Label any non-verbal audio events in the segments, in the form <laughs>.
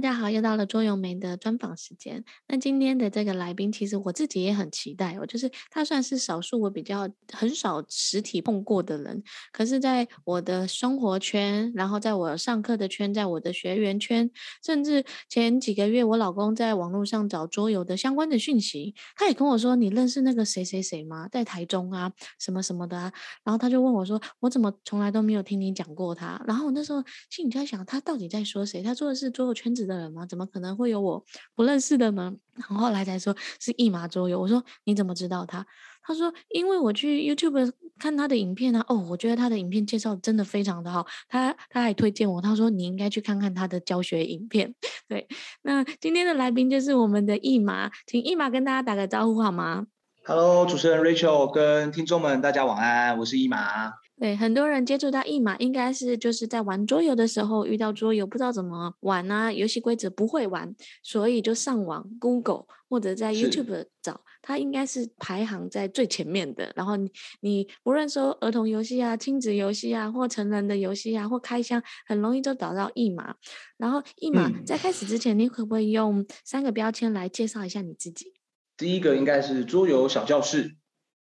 大家好，又到了桌游莓的专访时间。那今天的这个来宾，其实我自己也很期待哦，就是他算是少数我比较很少实体碰过的人，可是在我的生活圈，然后在我上课的圈，在我的学员圈，甚至前几个月我老公在网络上找桌游的相关的讯息，他也跟我说：“你认识那个谁谁谁吗？在台中啊，什么什么的啊。”然后他就问我说：“我怎么从来都没有听你讲过他？”然后我那时候心里就在想，他到底在说谁？他说的是桌游圈子的人吗？怎么可能会有我不认识的呢？然后来才说是一马桌游。我说你怎么知道他？他说因为我去 YouTube 看他的影片啊。哦，我觉得他的影片介绍真的非常的好。他他还推荐我，他说你应该去看看他的教学影片。<laughs> 对，那今天的来宾就是我们的一马，请一马跟大家打个招呼好吗？Hello，主持人 Rachel 跟听众们大家晚安，我是一马。对，很多人接触到一马，应该是就是在玩桌游的时候遇到桌游，不知道怎么玩啊，游戏规则不会玩，所以就上网 Google 或者在 YouTube 找，它应该是排行在最前面的。然后你你不论说儿童游戏啊、亲子游戏啊，或成人的游戏啊，或开箱，很容易就找到一马。然后一马、嗯、在开始之前，你可不可以用三个标签来介绍一下你自己？第一个应该是桌游小教室，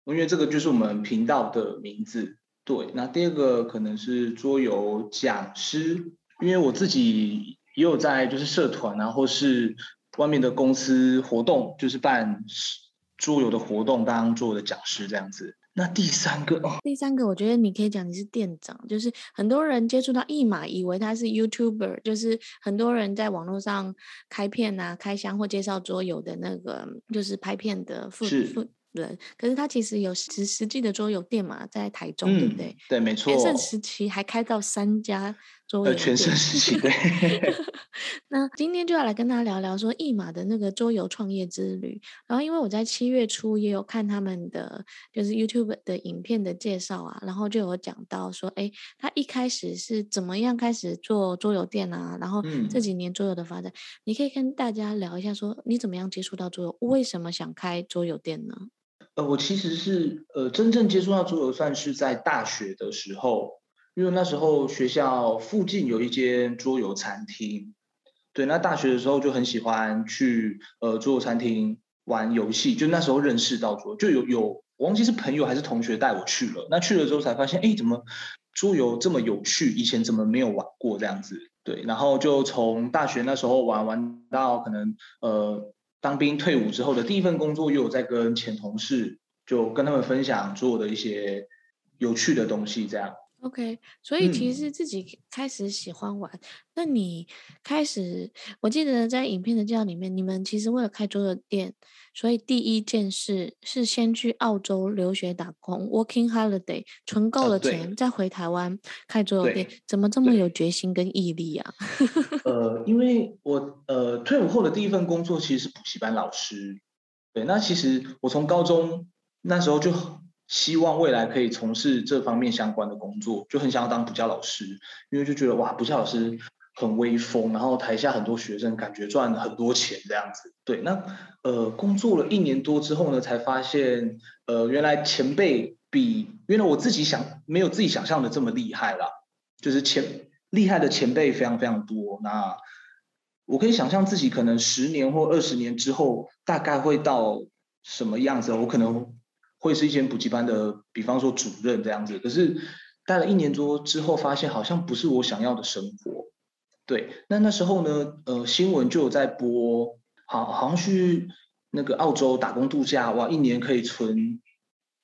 因为这个就是我们频道的名字。对，那第二个可能是桌游讲师，因为我自己也有在就是社团啊，或是外面的公司活动，就是办桌游的活动，当桌游的讲师这样子。那第三个，第三个我觉得你可以讲你是店长，就是很多人接触到一码，以为他是 YouTuber，就是很多人在网络上开片啊、开箱或介绍桌游的那个，就是拍片的副副。对，可是他其实有实实际的桌游店嘛，在台中，嗯、对不对？对，没错。全盛时期还开到三家桌游店。全盛时期，对。<laughs> 那今天就要来跟他聊聊说一马的那个桌游创业之旅。然后，因为我在七月初也有看他们的就是 YouTube 的影片的介绍啊，然后就有讲到说，哎，他一开始是怎么样开始做桌游店啊？然后这几年桌游的发展，嗯、你可以跟大家聊一下，说你怎么样接触到桌游？为什么想开桌游店呢？呃，我其实是呃真正接触到桌游，算是在大学的时候，因为那时候学校附近有一间桌游餐厅，对，那大学的时候就很喜欢去呃桌游餐厅玩游戏，就那时候认识到桌，就有有我忘记是朋友还是同学带我去了，那去了之后才发现，哎，怎么桌游这么有趣，以前怎么没有玩过这样子，对，然后就从大学那时候玩玩到可能呃。当兵退伍之后的第一份工作，又有在跟前同事就跟他们分享做的一些有趣的东西，这样。OK，所以其实自己开始喜欢玩。嗯、那你开始，我记得在影片的介绍里面，你们其实为了开桌游店。所以第一件事是先去澳洲留学打工，working holiday，存够了钱，哦、再回台湾开桌游店。怎么这么有决心跟毅力啊？<laughs> 呃，因为我呃退伍后的第一份工作其实是补习班老师。对，那其实我从高中那时候就希望未来可以从事这方面相关的工作，就很想要当补教老师，因为就觉得哇，补教老师。很威风，然后台下很多学生，感觉赚了很多钱这样子。对，那呃，工作了一年多之后呢，才发现，呃，原来前辈比原来我自己想没有自己想象的这么厉害啦，就是前厉害的前辈非常非常多。那我可以想象自己可能十年或二十年之后，大概会到什么样子？我可能会是一间补习班的，比方说主任这样子。可是待了一年多之后，发现好像不是我想要的生活。对，那那时候呢，呃，新闻就有在播，好，好像去那个澳洲打工度假，哇，一年可以存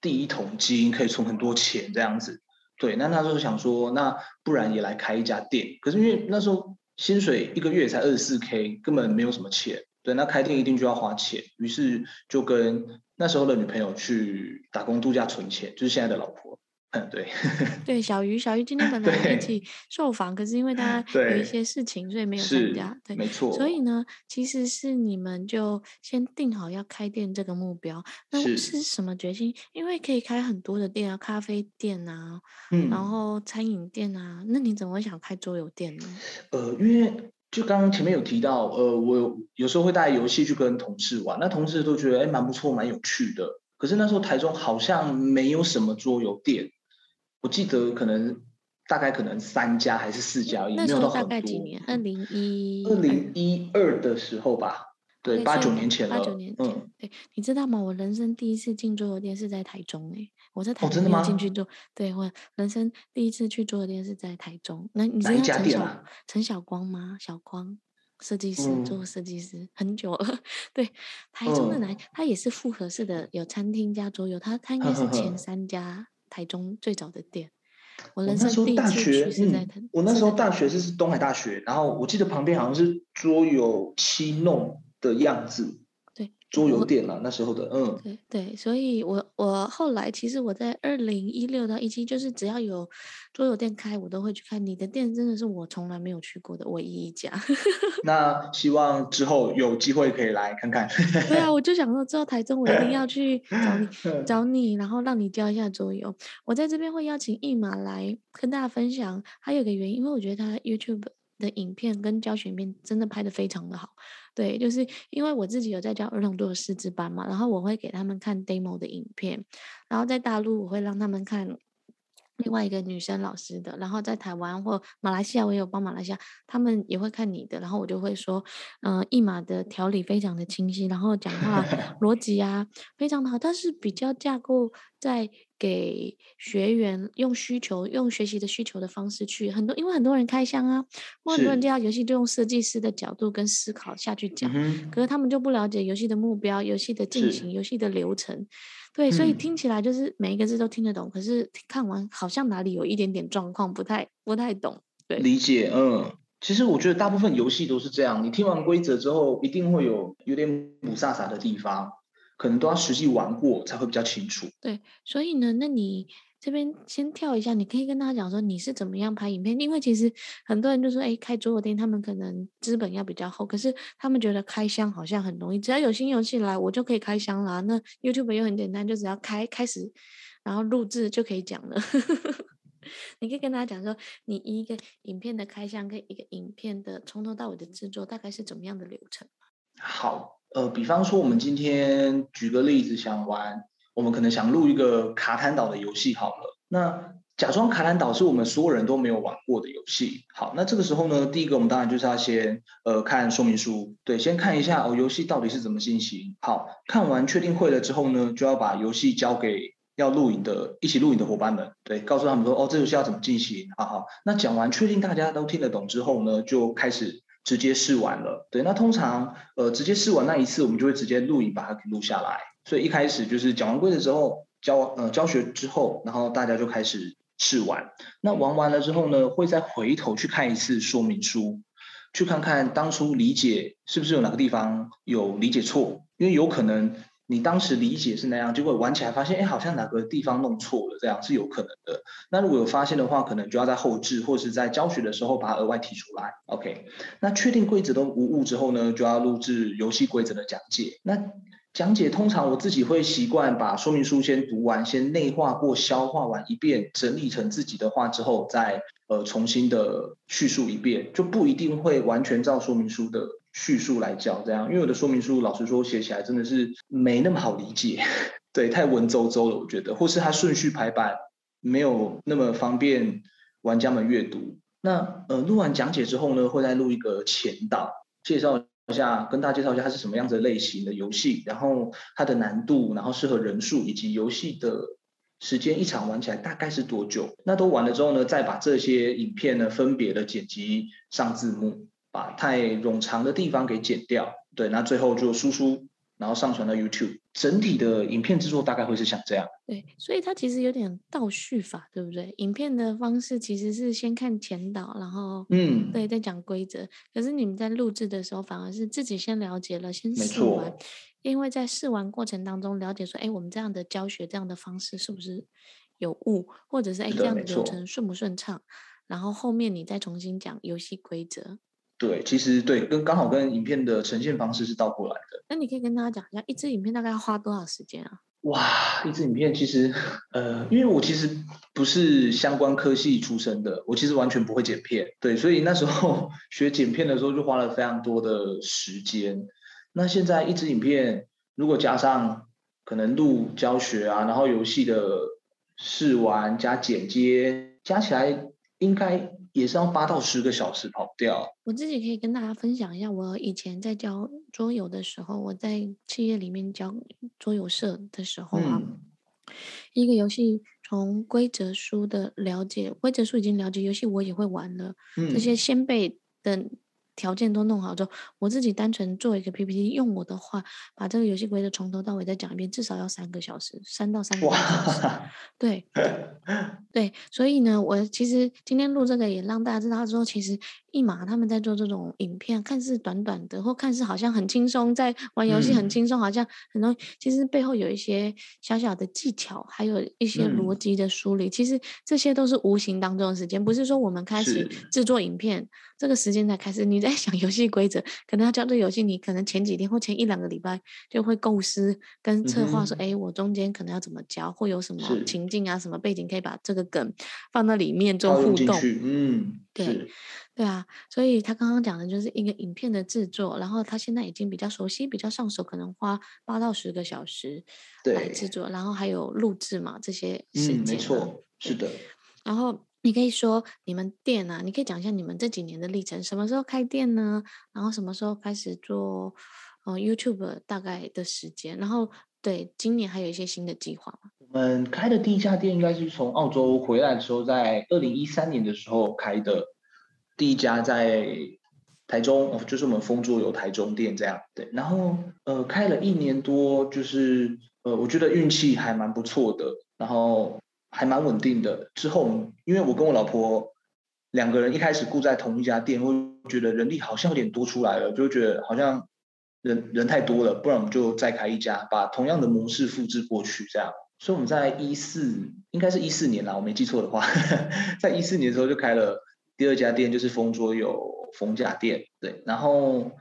第一桶金，可以存很多钱这样子。对，那那时候想说，那不然也来开一家店。可是因为那时候薪水一个月才二十四 K，根本没有什么钱。对，那开店一定就要花钱，于是就跟那时候的女朋友去打工度假存钱，就是现在的老婆。嗯，对，<laughs> 对，小鱼，小鱼今天本来一起受访，可是因为他有一些事情，所以没有参加。对，没错。所以呢，其实是你们就先定好要开店这个目标。那是什么决心？因为可以开很多的店啊，咖啡店啊，嗯，然后餐饮店啊。那你怎么会想开桌游店呢？呃，因为就刚刚前面有提到，呃，我有时候会带游戏去跟同事玩，那同事都觉得哎，蛮不错，蛮有趣的。可是那时候台中好像没有什么桌游店。我记得可能大概可能三家还是四家而已，没有到很多。大概几年？二零一二零一二的时候吧，对，八九年前了。八九年前，嗯，对，你知道吗？我人生第一次进桌游店是在台中诶，我在台中？进去做，对，我人生第一次去桌游店是在台中。那你知道哪一家店啊？陈小光吗？小光。设计师做设计师、嗯、很久了，<laughs> 对，台中的来，他、嗯、也是复合式的，有餐厅加桌游，他他应该是前三家台中最早的店。我那时候大学，嗯，我那时候大学是东海大学，然后我记得旁边好像是桌游七弄的样子。对桌游店啦，那时候的，嗯，对对，所以我我后来其实我在二零一六到一七，就是只要有桌游店开，我都会去看。你的店真的是我从来没有去过的唯一一家。<laughs> 那希望之后有机会可以来看看。<laughs> 对啊，我就想说，之后台中我一定要去找你 <laughs> 找你，然后让你教一下桌游。我在这边会邀请一马来跟大家分享，还有个原因，因为我觉得他 YouTube 的影片跟教学片真的拍的非常的好。对，就是因为我自己有在教儿童桌游师资班嘛，然后我会给他们看 demo 的影片，然后在大陆我会让他们看另外一个女生老师的，然后在台湾或马来西亚我也有帮马来西亚，他们也会看你的，然后我就会说，嗯、呃，一马的条理非常的清晰，然后讲话 <laughs> 逻辑啊非常的好，但是比较架构在。给学员用需求、用学习的需求的方式去很多，因为很多人开箱啊，或很多人介绍游戏就用设计师的角度跟思考下去讲，嗯、可是他们就不了解游戏的目标、游戏的进行、游戏的流程，对，所以听起来就是每一个字都听得懂，嗯、可是看完好像哪里有一点点状况，不太不太懂。对，理解，嗯，其实我觉得大部分游戏都是这样，你听完规则之后，一定会有有点不飒飒的地方。可能都要实际玩过才会比较清楚。对，所以呢，那你这边先跳一下，你可以跟大家讲说你是怎么样拍影片，因为其实很多人就说，哎，开桌游店他们可能资本要比较厚，可是他们觉得开箱好像很容易，只要有新游戏来，我就可以开箱啦。那 YouTube 又很简单，就只要开开始，然后录制就可以讲了。<laughs> 你可以跟大家讲说，你一个影片的开箱跟一个影片的从头到尾的制作大概是怎么样的流程？好。呃，比方说，我们今天举个例子，想玩，我们可能想录一个卡坦岛的游戏好了。那假装卡坦岛是我们所有人都没有玩过的游戏。好，那这个时候呢，第一个我们当然就是要先呃看说明书，对，先看一下哦，游戏到底是怎么进行。好，看完确定会了之后呢，就要把游戏交给要录影的一起录影的伙伴们，对，告诉他们说哦，这游戏要怎么进行。好好，那讲完确定大家都听得懂之后呢，就开始。直接试玩了，对，那通常呃直接试玩那一次，我们就会直接录影把它给录下来。所以一开始就是讲完规则之后教呃教学之后，然后大家就开始试玩。那玩完了之后呢，会再回头去看一次说明书，去看看当初理解是不是有哪个地方有理解错，因为有可能。你当时理解是那样，结果玩起来发现，哎，好像哪个地方弄错了，这样是有可能的。那如果有发现的话，可能就要在后置或是在教学的时候把它额外提出来。OK，那确定规则都无误之后呢，就要录制游戏规则的讲解。那讲解通常我自己会习惯把说明书先读完，先内化过、消化完一遍，整理成自己的话之后，再呃重新的叙述一遍，就不一定会完全照说明书的。叙述来教这样，因为我的说明书，老实说写起来真的是没那么好理解，<laughs> 对，太文绉绉了，我觉得，或是它顺序排版没有那么方便玩家们阅读。那呃，录完讲解之后呢，会再录一个前导，介绍一下，跟大家介绍一下它是什么样子类型的游戏，然后它的难度，然后适合人数，以及游戏的时间，一场玩起来大概是多久。那都完了之后呢，再把这些影片呢分别的剪辑上字幕。把太冗长的地方给剪掉，对，那最后就输出，然后上传到 YouTube。整体的影片制作大概会是像这样。对，所以它其实有点倒叙法，对不对？影片的方式其实是先看前导，然后嗯，对，再讲规则。可是你们在录制的时候，反而是自己先了解了，先试完，因为在试完过程当中了解说，哎，我们这样的教学这样的方式是不是有误，或者是哎这样的流程顺不顺畅，然后后面你再重新讲游戏规则。对，其实对，跟刚好跟影片的呈现方式是倒过来的。那你可以跟大家讲一下，一支影片大概要花多少时间啊？哇，一支影片其实，呃，因为我其实不是相关科系出身的，我其实完全不会剪片，对，所以那时候 <laughs> 学剪片的时候就花了非常多的时间。那现在一支影片如果加上可能录教学啊，然后游戏的试玩加剪接，加起来应该也是要八到十个小时跑不掉。我自己可以跟大家分享一下，我以前在教桌游的时候，我在企业里面教桌游社的时候啊，嗯、一个游戏从规则书的了解，规则书已经了解，游戏我也会玩了，嗯、这些先辈的。条件都弄好之后，我自己单纯做一个 PPT，用我的话把这个游戏规则从头到尾再讲一遍，至少要三个小时，三到三个小时。对，<laughs> 对，所以呢，我其实今天录这个也让大家知道说，其实一马他们在做这种影片，看似短短的，或看似好像很轻松，在玩游戏很轻松，嗯、好像很容易，其实背后有一些小小的技巧，还有一些逻辑的梳理，嗯、其实这些都是无形当中的时间，不是说我们开始制作影片。这个时间才开始，你在 <laughs> 想游戏规则，可能要教这游戏，你可能前几天或前一两个礼拜就会构思跟策划说，哎、我中间可能要怎么教，会有什么情境啊，什么背景可以把这个梗放到里面做互动。嗯，对，对啊，所以他刚刚讲的就是一个影片的制作，然后他现在已经比较熟悉，比较上手，可能花八到十个小时来制作，然后还有录制嘛这些时间。嗯，没错，是的，然后。你可以说你们店啊，你可以讲一下你们这几年的历程，什么时候开店呢？然后什么时候开始做呃 YouTube 大概的时间？然后对，今年还有一些新的计划吗？我们开的第一家店应该是从澳洲回来的时候，在二零一三年的时候开的第一家，在台中，就是我们丰州有台中店这样。对，然后呃开了一年多，就是呃我觉得运气还蛮不错的，然后。还蛮稳定的。之后，因为我跟我老婆两个人一开始顾在同一家店，我觉得人力好像有点多出来了，就觉得好像人人太多了，不然我们就再开一家，把同样的模式复制过去，这样。所以我们在一四，应该是一四年啦，我没记错的话，<laughs> 在一四年的时候就开了第二家店，就是风桌友逢甲店，对。然后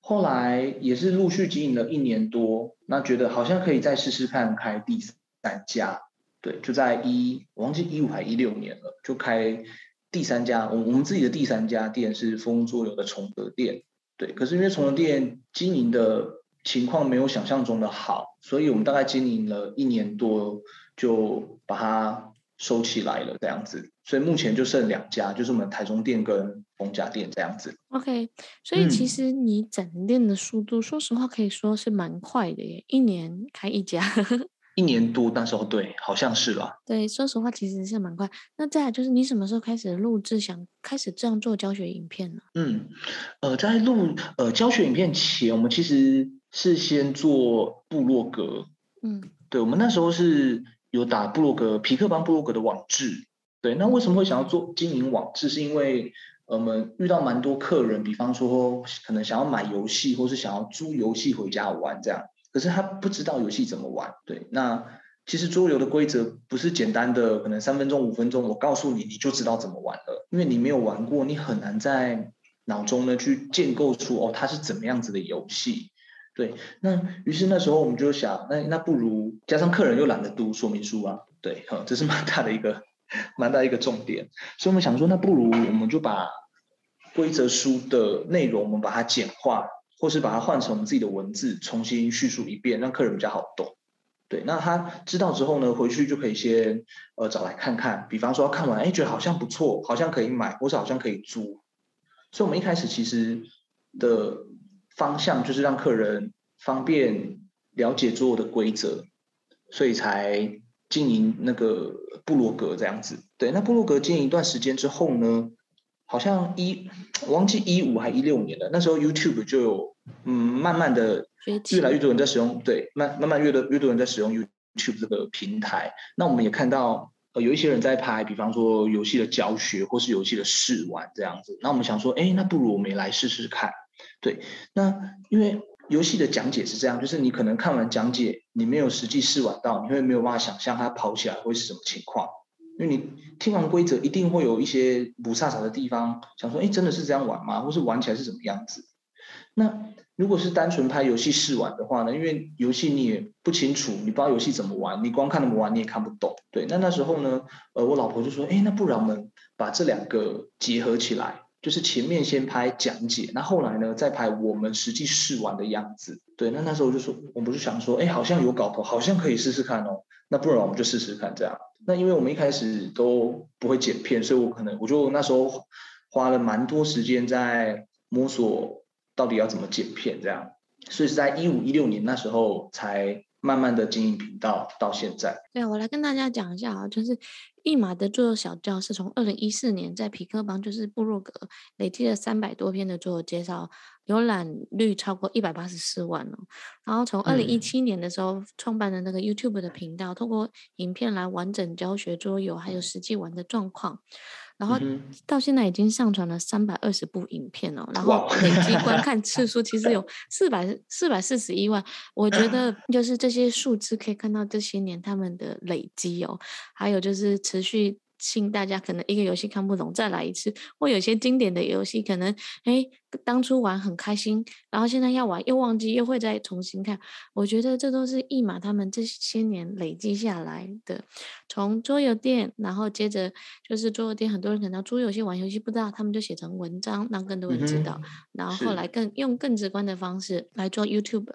后来也是陆续经营了一年多，那觉得好像可以再试试看开第三家。对，就在一，我忘记一五还一六年了，就开第三家，我我们自己的第三家店是风桌友的崇德店。对，可是因为崇德店经营的情况没有想象中的好，所以我们大概经营了一年多，就把它收起来了这样子。所以目前就剩两家，就是我们台中店跟逢甲店这样子。OK，所以其实你整店的速度，嗯、说实话可以说是蛮快的耶，一年开一家。<laughs> 一年多，那时候对，好像是吧。对，说实话，其实是蛮快。那再来就是，你什么时候开始录制，想开始这样做教学影片呢？嗯，呃，在录呃教学影片前，我们其实是先做部落格。嗯，对，我们那时候是有打部落格，皮克邦部落格的网志。对，那为什么会想要做经营网志？是因为我们遇到蛮多客人，比方说可能想要买游戏，或是想要租游戏回家玩这样。可是他不知道游戏怎么玩，对，那其实桌游的规则不是简单的，可能三分钟、五分钟，我告诉你你就知道怎么玩了，因为你没有玩过，你很难在脑中呢去建构出哦它是怎么样子的游戏，对，那于是那时候我们就想，那那不如加上客人又懒得读说明书啊，对，哈，<laughs> 这是蛮大的一个蛮大的一个重点，所以我们想说，那不如我们就把规则书的内容我们把它简化。或是把它换成我们自己的文字，重新叙述一遍，让客人比较好懂。对，那他知道之后呢，回去就可以先呃找来看看。比方说看完，哎，觉得好像不错，好像可以买，或是好像可以租。所以，我们一开始其实的方向就是让客人方便了解桌游的规则，所以才经营那个部落格这样子。对，那部落格经营一段时间之后呢，好像一我忘记一五还一六年了，那时候 YouTube 就有嗯慢慢的越来越多人在使用，对，慢慢慢越多越多人在使用 YouTube 这个平台。那我们也看到呃有一些人在拍，比方说游戏的教学或是游戏的试玩这样子。那我们想说，哎，那不如我们也来试试看。对，那因为游戏的讲解是这样，就是你可能看完讲解，你没有实际试玩到，你会没有办法想象它跑起来会是什么情况。因为你听完规则，一定会有一些不飒飒的地方，想说，哎，真的是这样玩吗？或是玩起来是什么样子？那如果是单纯拍游戏试玩的话呢？因为游戏你也不清楚，你不知道游戏怎么玩，你光看他们玩你也看不懂。对，那那时候呢，呃，我老婆就说，哎，那不然我们把这两个结合起来，就是前面先拍讲解，那后来呢再拍我们实际试玩的样子。对，那那时候就说，我们就想说，哎，好像有搞头，好像可以试试看哦。那不然我们就试试看这样。那因为我们一开始都不会剪片，所以我可能我就那时候花了蛮多时间在摸索到底要怎么剪片这样，所以是在一五一六年那时候才慢慢的经营频道到现在。对，我来跟大家讲一下啊，就是一码的桌游小教是从二零一四年在皮克邦就是部落格累积了三百多篇的桌游介绍。浏览率超过一百八十四万哦，然后从二零一七年的时候创办的那个 YouTube 的频道，通过影片来完整教学桌游，还有实际玩的状况，然后到现在已经上传了三百二十部影片哦，然后累计观看次数其实有 <laughs> 四百四百四十一万，我觉得 <laughs> 就是这些数字可以看到这些年他们的累积哦，还有就是持续。请大家可能一个游戏看不懂，再来一次。或有些经典的游戏，可能哎当初玩很开心，然后现在要玩又忘记，又会再重新看。我觉得这都是一马他们这些年累积下来的。从桌游店，然后接着就是桌游店，很多人可能桌游戏玩游戏不知道，他们就写成文章，让更多人知道。嗯、然后后来更用更直观的方式来做 YouTube，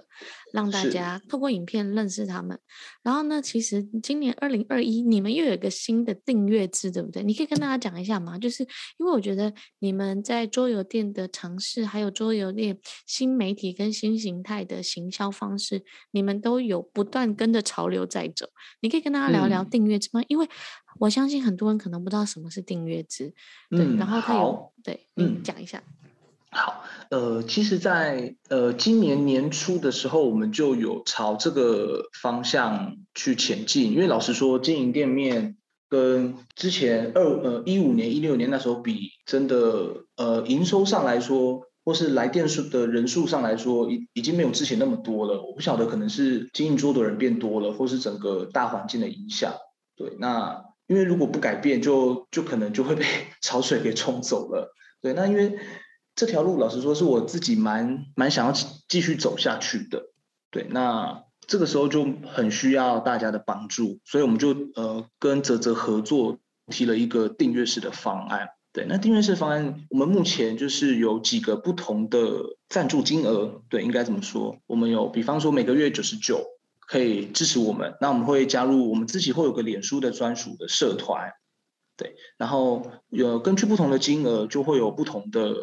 让大家透过影片认识他们。然后呢，其实今年二零二一，你们又有一个新的订阅制，对不对？你可以跟大家讲一下吗？就是因为我觉得你们在桌游店的尝试，还有桌游店新媒体跟新形态的行销方式，你们都有不断跟着潮流在走。你可以跟大家聊聊订阅制吗？嗯、因为我相信很多人可能不知道什么是订阅制。对，嗯、然后他有对，嗯，讲一下。好，呃，其实在，在呃今年年初的时候，我们就有朝这个方向去前进。因为老实说，经营店面跟之前二呃一五年、一六年那时候比，真的呃营收上来说，或是来电数的人数上来说，已已经没有之前那么多了。我不晓得，可能是经营桌的人变多了，或是整个大环境的影响。对，那因为如果不改变，就就可能就会被 <laughs> 潮水给冲走了。对，那因为。这条路老实说是我自己蛮蛮想要继续走下去的，对，那这个时候就很需要大家的帮助，所以我们就呃跟泽泽合作提了一个订阅式的方案，对，那订阅式方案我们目前就是有几个不同的赞助金额，对，应该怎么说？我们有比方说每个月九十九可以支持我们，那我们会加入我们自己会有个脸书的专属的社团，对，然后有根据不同的金额就会有不同的。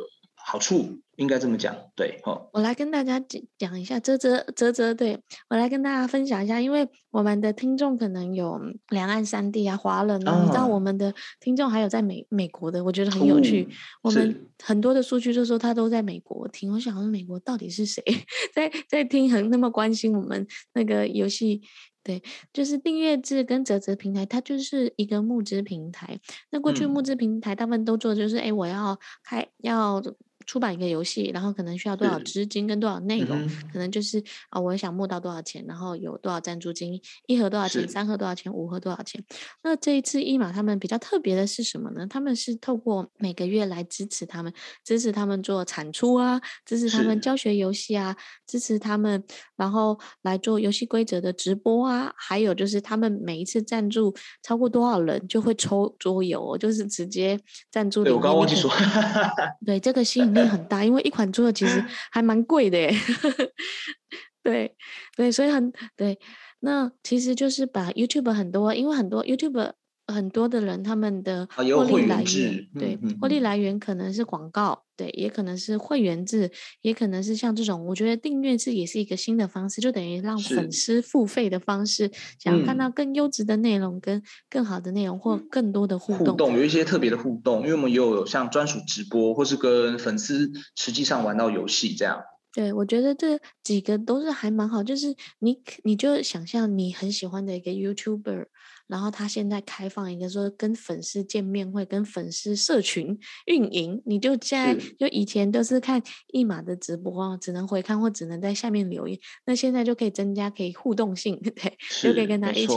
好处应该这么讲，对，好，我来跟大家讲讲一下，啧啧啧啧，对，我来跟大家分享一下，因为我们的听众可能有两岸三地啊，华人啊，你知道我们的听众还有在美美国的，我觉得很有趣。哦、我们很多的数据就说他都在美国听，我想说美国到底是谁 <laughs> 在在听，很那么关心我们那个游戏。对，就是订阅制跟啧啧平台，它就是一个募资平台。那过去募资平台大部分都做，就是哎、嗯，我要开要。出版一个游戏，然后可能需要多少资金跟多少内容，嗯、可能就是啊、哦，我想募到多少钱，然后有多少赞助金，一盒多少钱，三盒多少钱，五盒多少钱。那这一次一码他们比较特别的是什么呢？他们是透过每个月来支持他们，支持他们做产出啊，支持他们教学游戏啊，支持他们，然后来做游戏规则的直播啊，还有就是他们每一次赞助超过多少人就会抽桌游，就是直接赞助。对，我刚忘记说。<laughs> 对，这个吸引力。很大，因为一款桌游其实 <clears throat> 还蛮贵的耶。<laughs> 对对，所以很对。那其实就是把 YouTube 很多，因为很多 YouTube 很多的人他们的获利来源，对，获利来源可能是广告，对，也可能是会员制，也可能是像这种，我觉得订阅制也是一个新的方式，就等于让粉。丝付费的方式，想要看到更优质的内容跟更好的内容或更多的互动，互动有一些特别的互动，因为我们也有像专属直播，或是跟粉丝实际上玩到游戏这样。对，我觉得这几个都是还蛮好，就是你你就想象你很喜欢的一个 YouTuber，然后他现在开放一个说跟粉丝见面会，跟粉丝社群运营，你就现在就以前都是看一码的直播，只能回看或只能在下面留言，那现在就可以增加可以互动性，对，就可以跟他一起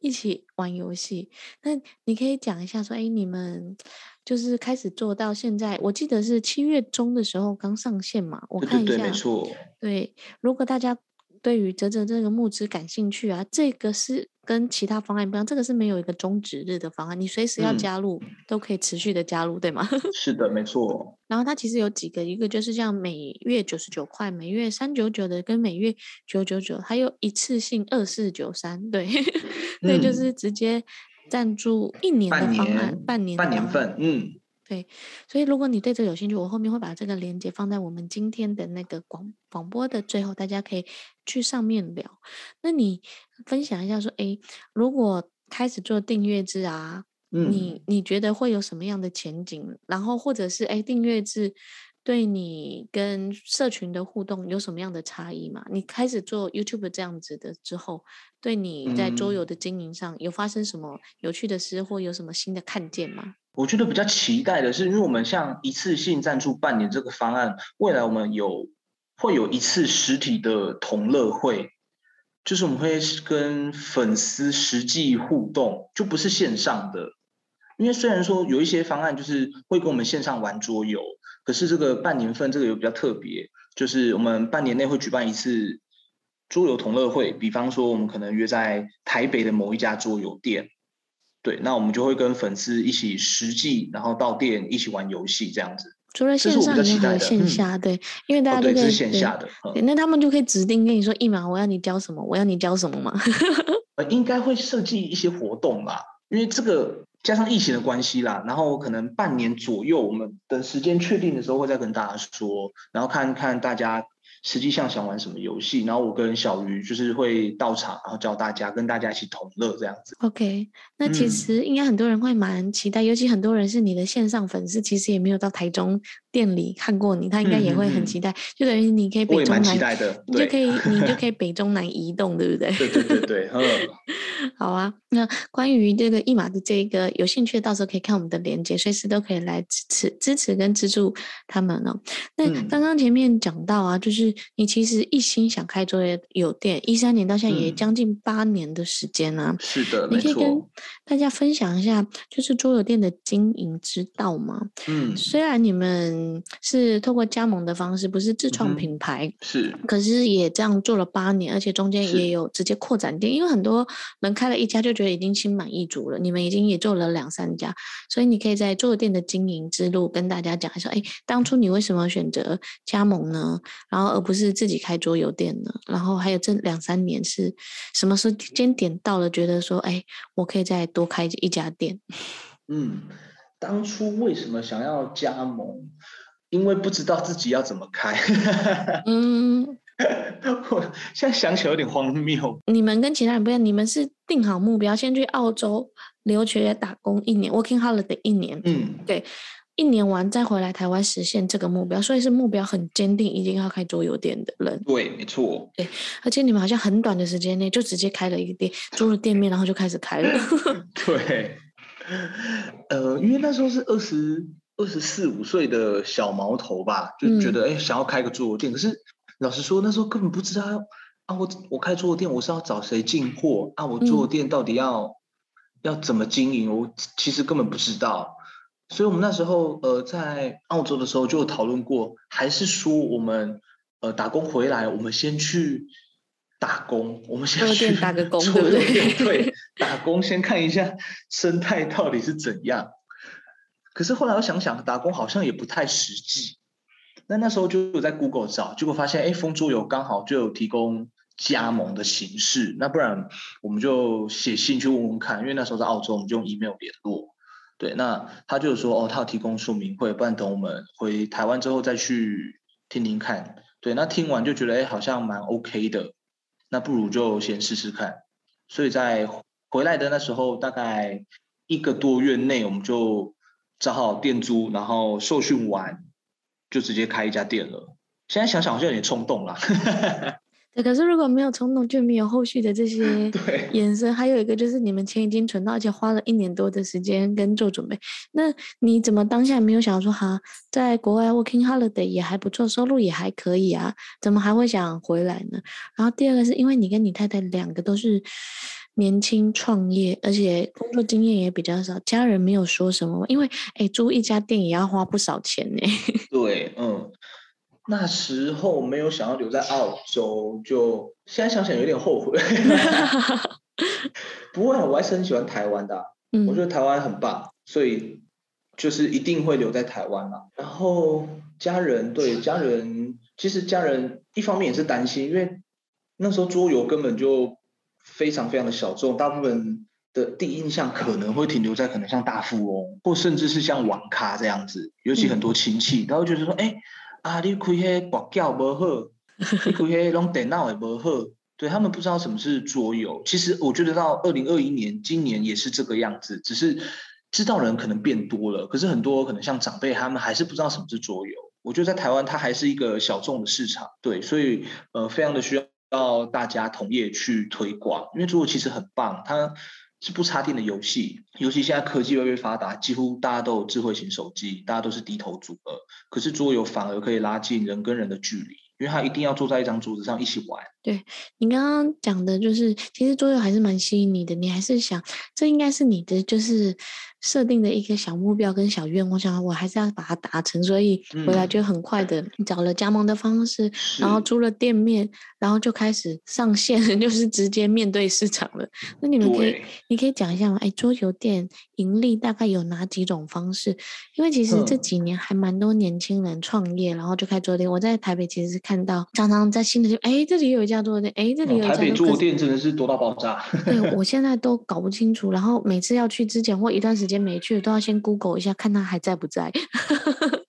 一起玩游戏。那你可以讲一下说，哎，你们。就是开始做到现在，我记得是七月中的时候刚上线嘛，我看一下。对，对，对，没错。对，如果大家对于泽泽这个募资感兴趣啊，这个是跟其他方案不一样，这个是没有一个终止日的方案，你随时要加入、嗯、都可以持续的加入，对吗？<laughs> 是的，没错。然后它其实有几个，一个就是像每月九十九块，每月三九九的，跟每月九九九，还有一次性二四九三，对，<laughs> 对，就是直接。赞助一年的方案，半年半年份，嗯。对，所以如果你对这有兴趣，我后面会把这个链接放在我们今天的那个广广播的最后，大家可以去上面聊。那你分享一下说，哎，如果开始做订阅制啊，嗯、你你觉得会有什么样的前景？然后或者是哎，订阅制对你跟社群的互动有什么样的差异吗？你开始做 YouTube 这样子的之后，对你在桌游的经营上有发生什么有趣的事，或有什么新的看见吗？我觉得比较期待的是，因为我们像一次性赞助半年这个方案，未来我们有会有一次实体的同乐会，就是我们会跟粉丝实际互动，就不是线上的。因为虽然说有一些方案就是会跟我们线上玩桌游，可是这个半年份这个又比较特别，就是我们半年内会举办一次桌游同乐会，比方说我们可能约在台北的某一家桌游店。对，那我们就会跟粉丝一起实际，然后到店一起玩游戏这样子。除了线上，也有线下，对，因为大家都可以、哦、是线下的对、嗯，那他们就可以指定跟你说，一码我要你教什么，我要你教什么嘛。呃，应该会设计一些活动吧，因为这个加上疫情的关系啦，然后可能半年左右，我们等时间确定的时候会再跟大家说，然后看看大家。实际上想玩什么游戏，然后我跟小鱼就是会到场，然后教大家，跟大家一起同乐这样子。OK，那其实应该很多人会蛮期待，嗯、尤其很多人是你的线上粉丝，其实也没有到台中店里看过你，他应该也会很期待。嗯嗯嗯，就等于你可以北中南，你就可以你就可以北中南移动，对不对？对对对对，<laughs> 嗯。好啊，那关于这个一码的这个有兴趣，到时候可以看我们的链接，随时都可以来支持支持跟资助他们哦。那刚刚前面讲到啊，就是。你其实一心想开桌游店，一三年到现在也将近八年的时间啊。嗯、是的，你可以跟大家分享一下，就是桌游店的经营之道吗？嗯，虽然你们是透过加盟的方式，不是自创品牌，嗯、是，可是也这样做了八年，而且中间也有直接扩展店，因为很多人开了一家就觉得已经心满意足了。你们已经也做了两三家，所以你可以在桌游店的经营之路跟大家讲一下。哎，当初你为什么选择加盟呢？然后而不是自己开桌游店呢？然后还有这两三年是什么时间点到了，觉得说，哎，我可以再多开一家店。嗯，当初为什么想要加盟？因为不知道自己要怎么开。<laughs> 嗯，<laughs> 我现在想起来有点荒谬。你们跟其他人不一样，你们是定好目标，先去澳洲留学打工一年，working holiday 一年。嗯，对。一年完再回来台湾实现这个目标，所以是目标很坚定，一定要开桌游店的人。对，没错。对，而且你们好像很短的时间内就直接开了一个店，租了店面，然后就开始开了。<laughs> 对，呃，因为那时候是二十二十四五岁的小毛头吧，就觉得哎、嗯，想要开个桌游店。可是老实说，那时候根本不知道啊，我我开桌游店，我是要找谁进货啊？我桌游店到底要、嗯、要怎么经营？我其实根本不知道。所以，我们那时候呃，在澳洲的时候就有讨论过，还是说我们呃打工回来，我们先去打工，我们先去打个工，对不对？对，<laughs> 打工先看一下生态到底是怎样。可是后来我想想，打工好像也不太实际。那那时候就有在 Google 找，结果发现，哎，风桌游刚好就有提供加盟的形式。那不然我们就写信去问问看，因为那时候在澳洲，我们就用 email 联络。对，那他就说哦，他要提供说明会，不然等我们回台湾之后再去听听看。对，那听完就觉得哎，好像蛮 OK 的，那不如就先试试看。所以在回来的那时候，大概一个多月内，我们就找好店租，然后受训完，就直接开一家店了。现在想想好像有点冲动了。对，可是如果没有冲动，就没有后续的这些 <laughs> 延伸。对还有一个就是你们钱已经存到，而且花了一年多的时间跟做准备。那你怎么当下没有想说哈，在国外 working holiday 也还不错，收入也还可以啊？怎么还会想回来呢？然后第二个是因为你跟你太太两个都是年轻创业，而且工作经验也比较少，家人没有说什么。因为哎，租一家店也要花不少钱呢。<laughs> 对，嗯。那时候没有想要留在澳洲，就现在想想有点后悔。<laughs> 不会，我还是很喜欢台湾的，<laughs> 嗯、我觉得台湾很棒，所以就是一定会留在台湾嘛。然后家人，对家人，其实家人一方面也是担心，因为那时候桌游根本就非常非常的小众，大部分的第一印象可能会停留在可能像大富翁，或甚至是像网咖这样子，尤其很多亲戚，他会觉得说，哎、欸，啊，你开迄博缴不好，你开迄弄电脑也不好，对，他们不知道什么是桌游。其实我觉得到二零二一年，今年也是这个样子，只是知道人可能变多了，可是很多可能像长辈他们还是不知道什么是桌游。我觉得在台湾它还是一个小众的市场，对，所以呃，非常的需要要大家同业去推广，因为桌游其实很棒，它。是不插电的游戏，尤其现在科技越来越发达，几乎大家都有智慧型手机，大家都是低头族了。可是桌游反而可以拉近人跟人的距离，因为他一定要坐在一张桌子上一起玩。对，你刚刚讲的就是，其实桌游还是蛮吸引你的，你还是想，这应该是你的就是。设定的一个小目标跟小愿望，我想我还是要把它达成，所以回来就很快的找了加盟的方式，嗯、然后租了店面，然后就开始上线，<laughs> 就是直接面对市场了。那你们可以，你可以讲一下吗？哎，桌游店盈利大概有哪几种方式？因为其实这几年还蛮多年轻人创业，然后就开桌游店。我在台北其实是看到，常常在新的就哎，这里有一家桌游店，哎，这里有一家。台北桌游店真的是多到爆炸。对，我 <laughs> 现在都搞不清楚，然后每次要去之前或一段时间。没去都要先 Google 一下，看他还在不在。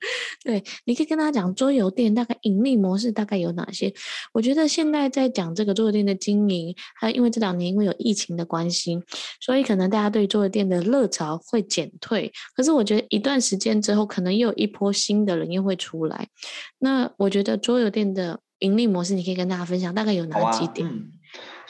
<laughs> 对，你可以跟他讲桌游店大概盈利模式大概有哪些。我觉得现在在讲这个桌游店的经营，还有因为这两年因为有疫情的关系，所以可能大家对桌游店的热潮会减退。可是我觉得一段时间之后，可能又有一波新的人又会出来。那我觉得桌游店的盈利模式，你可以跟大家分享，大概有哪几点？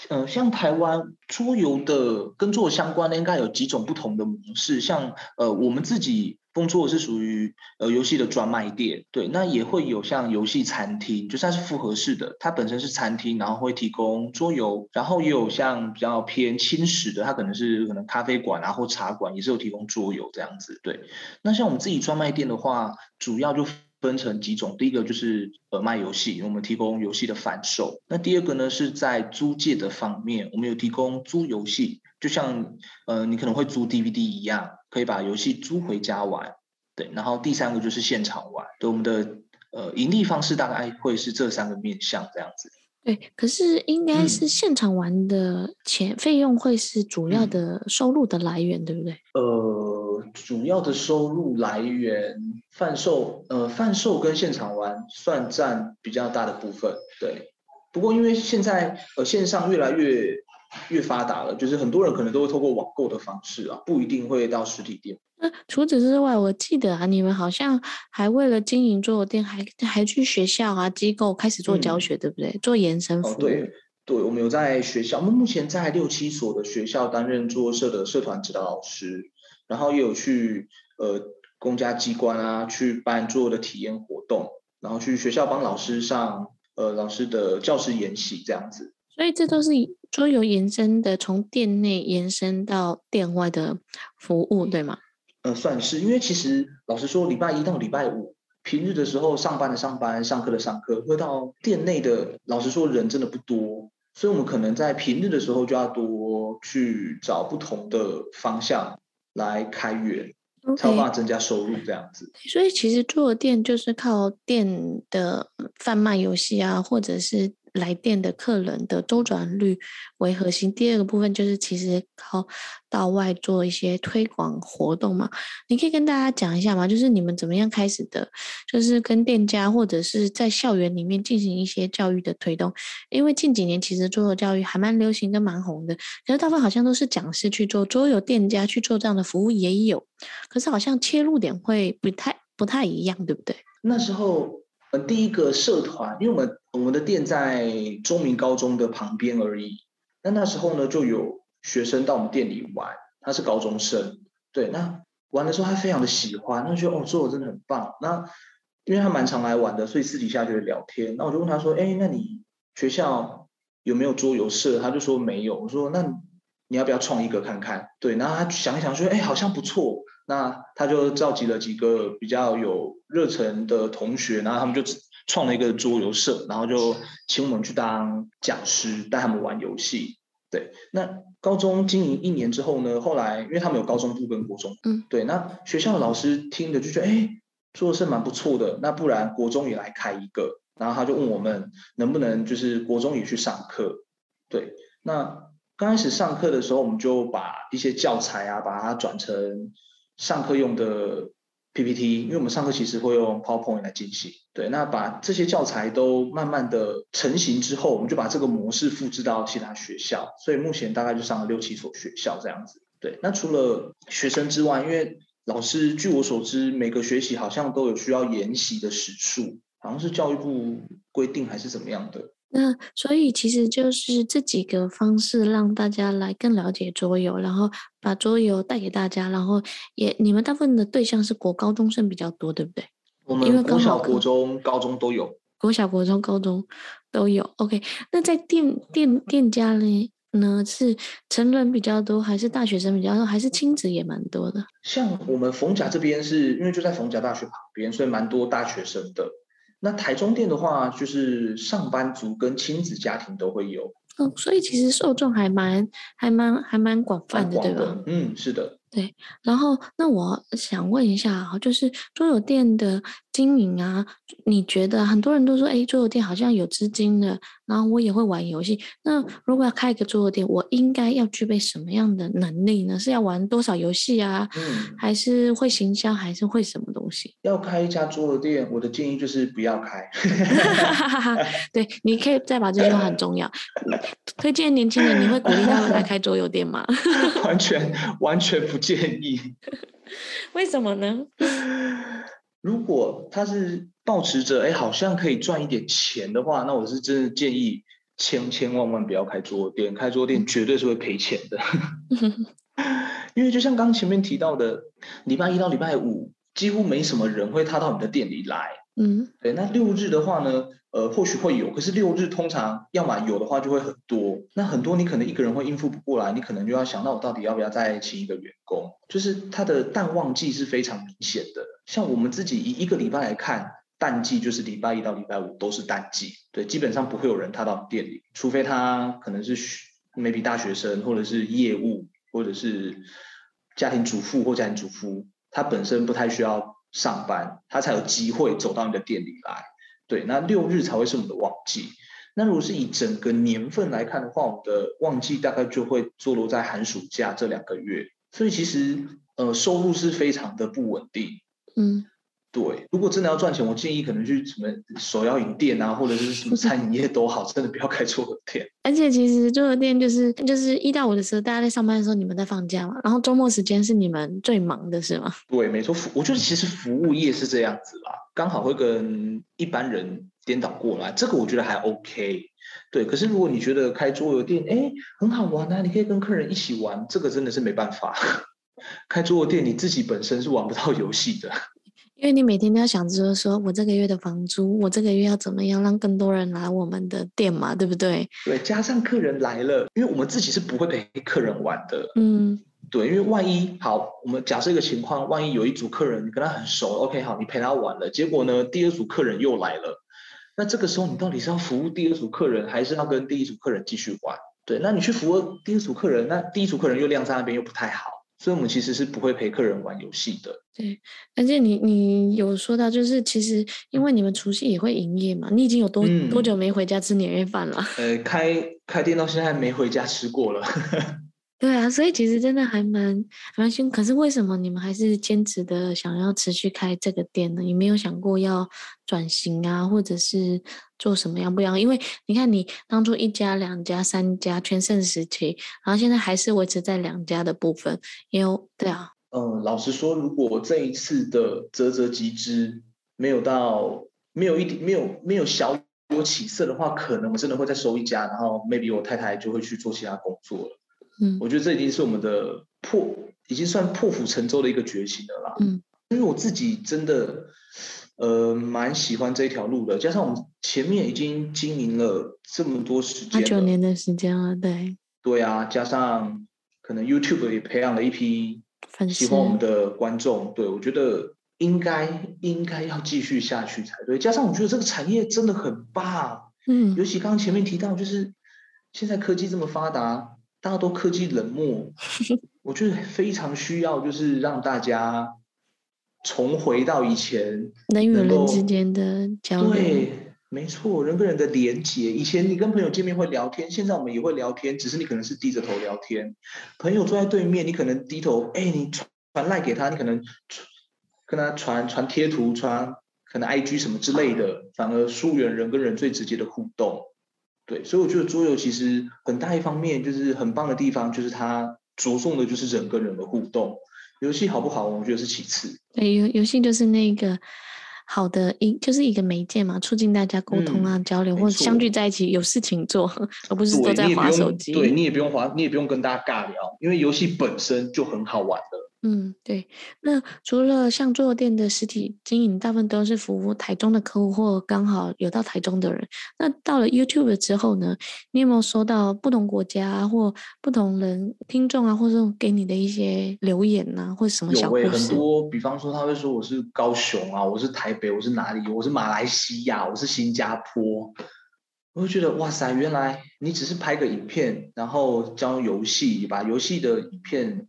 呃，像台湾桌游的跟桌相关的，应该有几种不同的模式。像呃，我们自己工作是属于呃游戏的专卖店，对，那也会有像游戏餐厅，就算是复合式的，它本身是餐厅，然后会提供桌游，然后也有像比较偏轻食的，它可能是可能咖啡馆啊或茶馆，也是有提供桌游这样子。对，那像我们自己专卖店的话，主要就。分成几种，第一个就是呃卖游戏，我们提供游戏的贩售。那第二个呢是在租借的方面，我们有提供租游戏，就像呃你可能会租 DVD 一样，可以把游戏租回家玩。对，然后第三个就是现场玩。对，我们的呃盈利方式大概会是这三个面向这样子。对，可是应该是现场玩的钱费用会是主要的收入的来源，嗯、对不对？呃，主要的收入来源贩售，呃，贩售跟现场玩算占比较大的部分。对，不过因为现在呃线上越来越越发达了，就是很多人可能都会透过网购的方式啊，不一定会到实体店。那除此之外，我记得啊，你们好像还为了经营桌游店，还还去学校啊机构开始做教学，嗯、对不对？做延伸服务。哦、对，对，我们有在学校，我们目前在六七所的学校担任桌游社的社团指导老师，然后也有去呃公家机关啊去办桌游的体验活动，然后去学校帮老师上呃老师的教师研习这样子。所以这都是桌游延伸的，从店内延伸到店外的服务，对吗？呃，算是，因为其实老实说，礼拜一到礼拜五，平日的时候上班的上班，上课的上课，会到店内的，老实说人真的不多，所以我们可能在平日的时候就要多去找不同的方向来开源.才有办法增加收入这样子。所以其实做店就是靠店的贩卖游戏啊，或者是。来店的客人的周转率为核心，第二个部分就是其实靠到外做一些推广活动嘛。你可以跟大家讲一下嘛？就是你们怎么样开始的？就是跟店家或者是在校园里面进行一些教育的推动。因为近几年其实桌游教育还蛮流行跟蛮红的，可是大部分好像都是讲师去做，桌游店家去做这样的服务也有，可是好像切入点会不太不太一样，对不对？那时候。第一个社团，因为我们我们的店在中明高中的旁边而已。那那时候呢，就有学生到我们店里玩，他是高中生，对，那玩的时候他非常的喜欢，他觉得哦，做的真的很棒。那因为他蛮常来玩的，所以私底下就会聊天。那我就问他说，哎，那你学校有没有桌游社？他就说没有。我说那你要不要创一个看看？对，然后他想一想说，哎，好像不错。那他就召集了几个比较有热忱的同学，然后他们就创了一个桌游社，然后就请我们去当讲师，带他们玩游戏。对，那高中经营一年之后呢，后来因为他们有高中部跟国中，嗯，对，那学校的老师听着就觉得，哎，做的是蛮不错的，那不然国中也来开一个，然后他就问我们能不能就是国中也去上课。对，那。刚开始上课的时候，我们就把一些教材啊，把它转成上课用的 PPT，因为我们上课其实会用 PowerPoint 来进行。对，那把这些教材都慢慢的成型之后，我们就把这个模式复制到其他学校。所以目前大概就上了六七所学校这样子。对，那除了学生之外，因为老师据我所知，每个学期好像都有需要研习的时数，好像是教育部规定还是怎么样的。那所以其实就是这几个方式让大家来更了解桌游，然后把桌游带给大家，然后也你们大部分的对象是国高中生比较多，对不对？我们国小、国中、高中都有。国小、国中、高中都有。OK，那在店店店家呢？呢是成人比较多，还是大学生比较多，还是亲子也蛮多的？像我们逢甲这边是因为就在逢甲大学旁边，所以蛮多大学生的。那台中店的话，就是上班族跟亲子家庭都会有。哦，所以其实受众还蛮还蛮还蛮广泛的，对吧？嗯，是的。对，然后那我想问一下啊，就是桌游店的经营啊，你觉得很多人都说，哎，桌游店好像有资金的，然后我也会玩游戏。那如果要开一个桌游店，我应该要具备什么样的能力呢？是要玩多少游戏啊？嗯，还是会行销，还是会什么东西？要开一家桌游店，我的建议就是不要开。<laughs> 对，你可以再把这句话很重要，推荐年轻人，你会鼓励他们来开桌游店吗？<laughs> 完全完全不。建议，<laughs> 为什么呢？如果他是抱持着哎，好像可以赚一点钱的话，那我是真的建议千千万万不要开桌店，开桌店绝对是会赔钱的。<laughs> 因为就像刚前面提到的，礼拜一到礼拜五几乎没什么人会踏到你的店里来。嗯，对。那六日的话呢？呃，或许会有，可是六日通常要么有的话就会很多，那很多你可能一个人会应付不过来，你可能就要想，那我到底要不要再请一个员工？就是它的淡旺季是非常明显的。像我们自己以一个礼拜来看，淡季就是礼拜一到礼拜五都是淡季，对，基本上不会有人踏到店里，除非他可能是 maybe 大学生，或者是业务，或者是家庭主妇或家庭主夫，他本身不太需要上班，他才有机会走到你的店里来。对，那六日才会是我们的旺季。那如果是以整个年份来看的话，我们的旺季大概就会坐落在寒暑假这两个月。所以其实呃，收入是非常的不稳定。嗯。对，如果真的要赚钱，我建议可能去什么手摇饮店啊，或者是什么餐饮业都好，<laughs> 真的不要开桌游店。而且其实桌游店就是就是一到五的时候，大家在上班的时候，你们在放假嘛，然后周末时间是你们最忙的，是吗？<laughs> 对，没错。我觉得其实服务业是这样子啦，刚好会跟一般人颠倒过来，这个我觉得还 OK。对，可是如果你觉得开桌游店，哎，很好玩啊，你可以跟客人一起玩，这个真的是没办法。<laughs> 开桌游店你自己本身是玩不到游戏的。因为你每天都要想着说，我这个月的房租，我这个月要怎么样让更多人来我们的店嘛，对不对？对，加上客人来了，因为我们自己是不会陪客人玩的。嗯，对，因为万一好，我们假设一个情况，万一有一组客人你跟他很熟，OK，好，你陪他玩了，结果呢，第二组客人又来了，那这个时候你到底是要服务第二组客人，还是要跟第一组客人继续玩？对，那你去服务第二组客人，那第一组客人又晾在那边，又不太好。所以，我们其实是不会陪客人玩游戏的。对，而且你你有说到，就是其实因为你们除夕也会营业嘛，你已经有多、嗯、多久没回家吃年夜饭了？呃，开开店到现在还没回家吃过了。<laughs> 对啊，所以其实真的还蛮蛮辛苦。可是为什么你们还是坚持的想要持续开这个店呢？你没有想过要转型啊，或者是做什么样不一样？因为你看，你当初一家、两家、三家全盛时期，然后现在还是维持在两家的部分，也有对啊。嗯，老实说，如果这一次的啧啧集资没有到，没有一点，没有没有小有起色的话，可能我真的会再收一家，然后 maybe 我太太就会去做其他工作了。嗯，我觉得这已经是我们的破，已经算破釜沉舟的一个决心了啦。嗯，因为我自己真的，呃，蛮喜欢这一条路的。加上我们前面已经经营了这么多时间，八九年的时间了，对。对啊，加上可能 YouTube 也培养了一批喜欢我们的观众。对，我觉得应该应该要继续下去才对。加上我觉得这个产业真的很棒。嗯，尤其刚刚前面提到，就是现在科技这么发达。大家都科技冷漠，<laughs> 我觉得非常需要，就是让大家重回到以前人与人之间的交流，对，没错，人跟人的连接。以前你跟朋友见面会聊天，现在我们也会聊天，只是你可能是低着头聊天。朋友坐在对面，你可能低头，哎，你传传赖给他，你可能跟他传传贴图，传可能 IG 什么之类的，反而疏远人跟人最直接的互动。对，所以我觉得桌游其实很大一方面就是很棒的地方，就是它着重的就是人跟人的互动。游戏好不好，我觉得是其次。对，游游戏就是那个。好的，一就是一个媒介嘛，促进大家沟通啊、嗯、交流，或者相聚在一起有事情做，而不是都在滑手机。对，你也不用滑，你也不用跟大家尬聊，因为游戏本身就很好玩的。嗯，对。那除了像桌游店的实体经营，大部分都是服务台中的客户，或刚好有到台中的人。那到了 YouTube 之后呢？你有没有收到不同国家或不同人听众啊，或者给你的一些留言啊，或者什么小故事？有很多，比方说他会说我是高雄啊，我是台北，我是哪里？我是马来西亚，我是新加坡。我就觉得哇塞，原来你只是拍个影片，然后教游戏，把游戏的影片。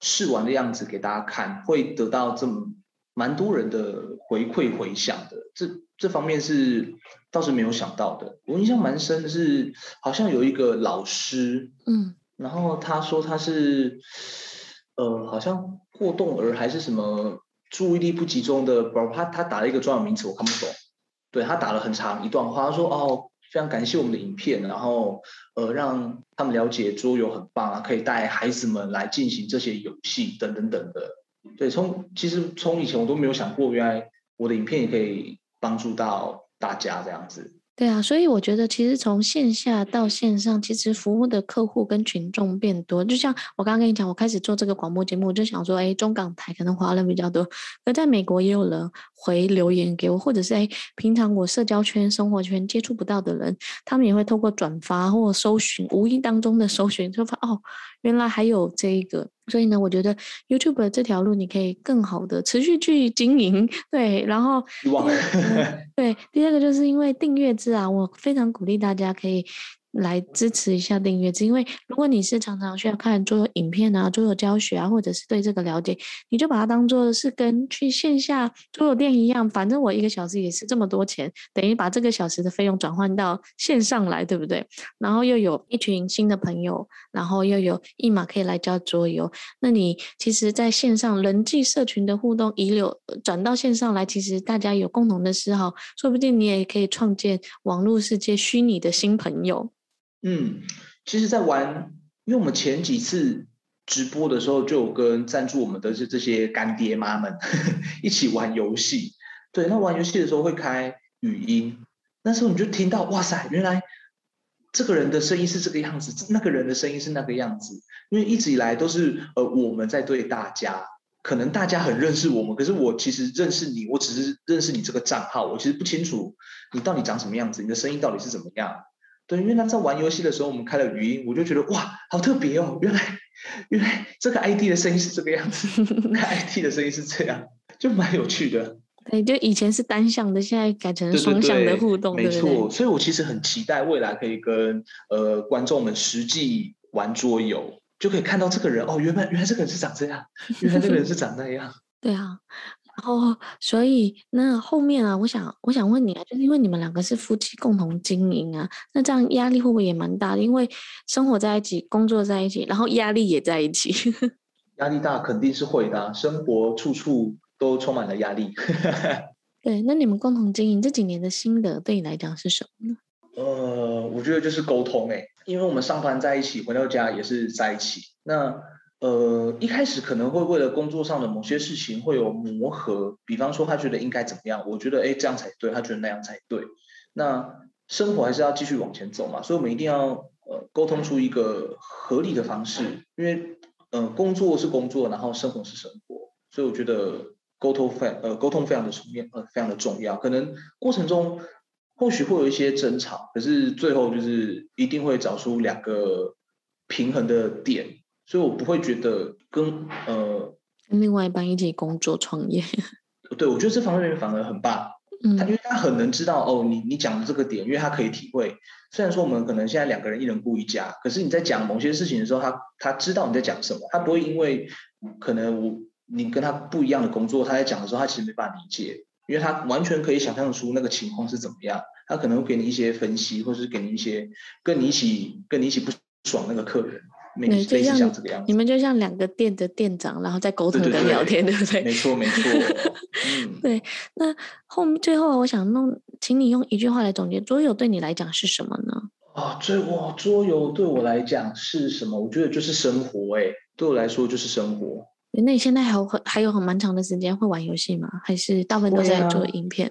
试玩的样子给大家看，会得到这么蛮多人的回馈回响的，这这方面是倒是没有想到的。我印象蛮深的是，好像有一个老师，嗯，然后他说他是，呃，好像过动儿还是什么注意力不集中的，不，他他打了一个专有名词我看不懂，对，他打了很长一段话，他说哦。非常感谢我们的影片，然后呃，让他们了解桌游很棒啊，可以带孩子们来进行这些游戏等等等的。对，从其实从以前我都没有想过，原来我的影片也可以帮助到大家这样子。对啊，所以我觉得其实从线下到线上，其实服务的客户跟群众变多。就像我刚刚跟你讲，我开始做这个广播节目，我就想说，哎，中港台可能华人比较多，而在美国也有人回留言给我，或者是哎，平常我社交圈、生活圈接触不到的人，他们也会透过转发或搜寻，无意当中的搜寻，就发哦，原来还有这一个。所以呢，我觉得 YouTube 这条路你可以更好的持续去经营，<laughs> 对。然后，<laughs> 对，第二个就是因为订阅制啊，我非常鼓励大家可以。来支持一下订阅制，因为如果你是常常需要看桌游影片啊、桌游教学啊，或者是对这个了解，你就把它当做是跟去线下桌游店一样，反正我一个小时也是这么多钱，等于把这个小时的费用转换到线上来，对不对？然后又有一群新的朋友，然后又有一码可以来教桌游，那你其实在线上人际社群的互动遗留转到线上来，其实大家有共同的嗜好，说不定你也可以创建网络世界虚拟的新朋友。嗯，其实，在玩，因为我们前几次直播的时候，就跟赞助我们的这这些干爹妈们呵呵 <laughs> 一起玩游戏。对，那玩游戏的时候会开语音，那时候你就听到，哇塞，原来这个人的声音是这个样子，那个人的声音是那个样子。因为一直以来都是呃我们在对大家，可能大家很认识我们，可是我其实认识你，我只是认识你这个账号，我其实不清楚你到底长什么样子，你的声音到底是怎么样。对，因为他在玩游戏的时候，我们开了语音，我就觉得哇，好特别哦！原来，原来这个 ID 的声音是这个样子，<laughs> 那 ID 的声音是这样，就蛮有趣的。对，就以前是单向的，现在改成双向的互动，对对对，没错。所以我其实很期待未来可以跟呃观众们实际玩桌游，就可以看到这个人哦，原来原来这个人是长这样，原来这个人是长那样。<laughs> 对啊。然后，所以那后面啊，我想，我想问你啊，就是因为你们两个是夫妻共同经营啊，那这样压力会不会也蛮大的？因为生活在一起，工作在一起，然后压力也在一起。<laughs> 压力大肯定是会的啊，生活处处都充满了压力。<laughs> 对，那你们共同经营这几年的心得，对你来讲是什么呢？呃，我觉得就是沟通诶，因为我们上班在一起，回到家也是在一起，那。呃，一开始可能会为了工作上的某些事情会有磨合，比方说他觉得应该怎么样，我觉得哎这样才对，他觉得那样才对。那生活还是要继续往前走嘛，所以我们一定要呃沟通出一个合理的方式，因为呃工作是工作，然后生活是生活，所以我觉得沟通非呃沟通非常的重要，呃非常的重要。可能过程中或许会有一些争吵，可是最后就是一定会找出两个平衡的点。所以我不会觉得跟呃跟另外一半一起工作创业，<laughs> 对，我觉得这方面反而很棒。嗯，他因为他很能知道哦，你你讲的这个点，因为他可以体会。虽然说我们可能现在两个人一人顾一家，可是你在讲某些事情的时候，他他知道你在讲什么，他不会因为可能我你跟他不一样的工作，他在讲的时候，他其实没办法理解。因为他完全可以想象出那个情况是怎么样，他可能会给你一些分析，或者是给你一些跟你一起跟你一起不爽那个客人。对，就像你们就像两个店的店长，然后在沟通跟聊天，对不对？没错，没错。<laughs> 嗯，对。那后最后，我想弄，请你用一句话来总结桌游对你来讲是什么呢？啊，最哇，桌游对我来讲是什么？我觉得就是生活，哎，对我来说就是生活。那你现在还有很还有很蛮长的时间会玩游戏吗？还是大部分都在做影片？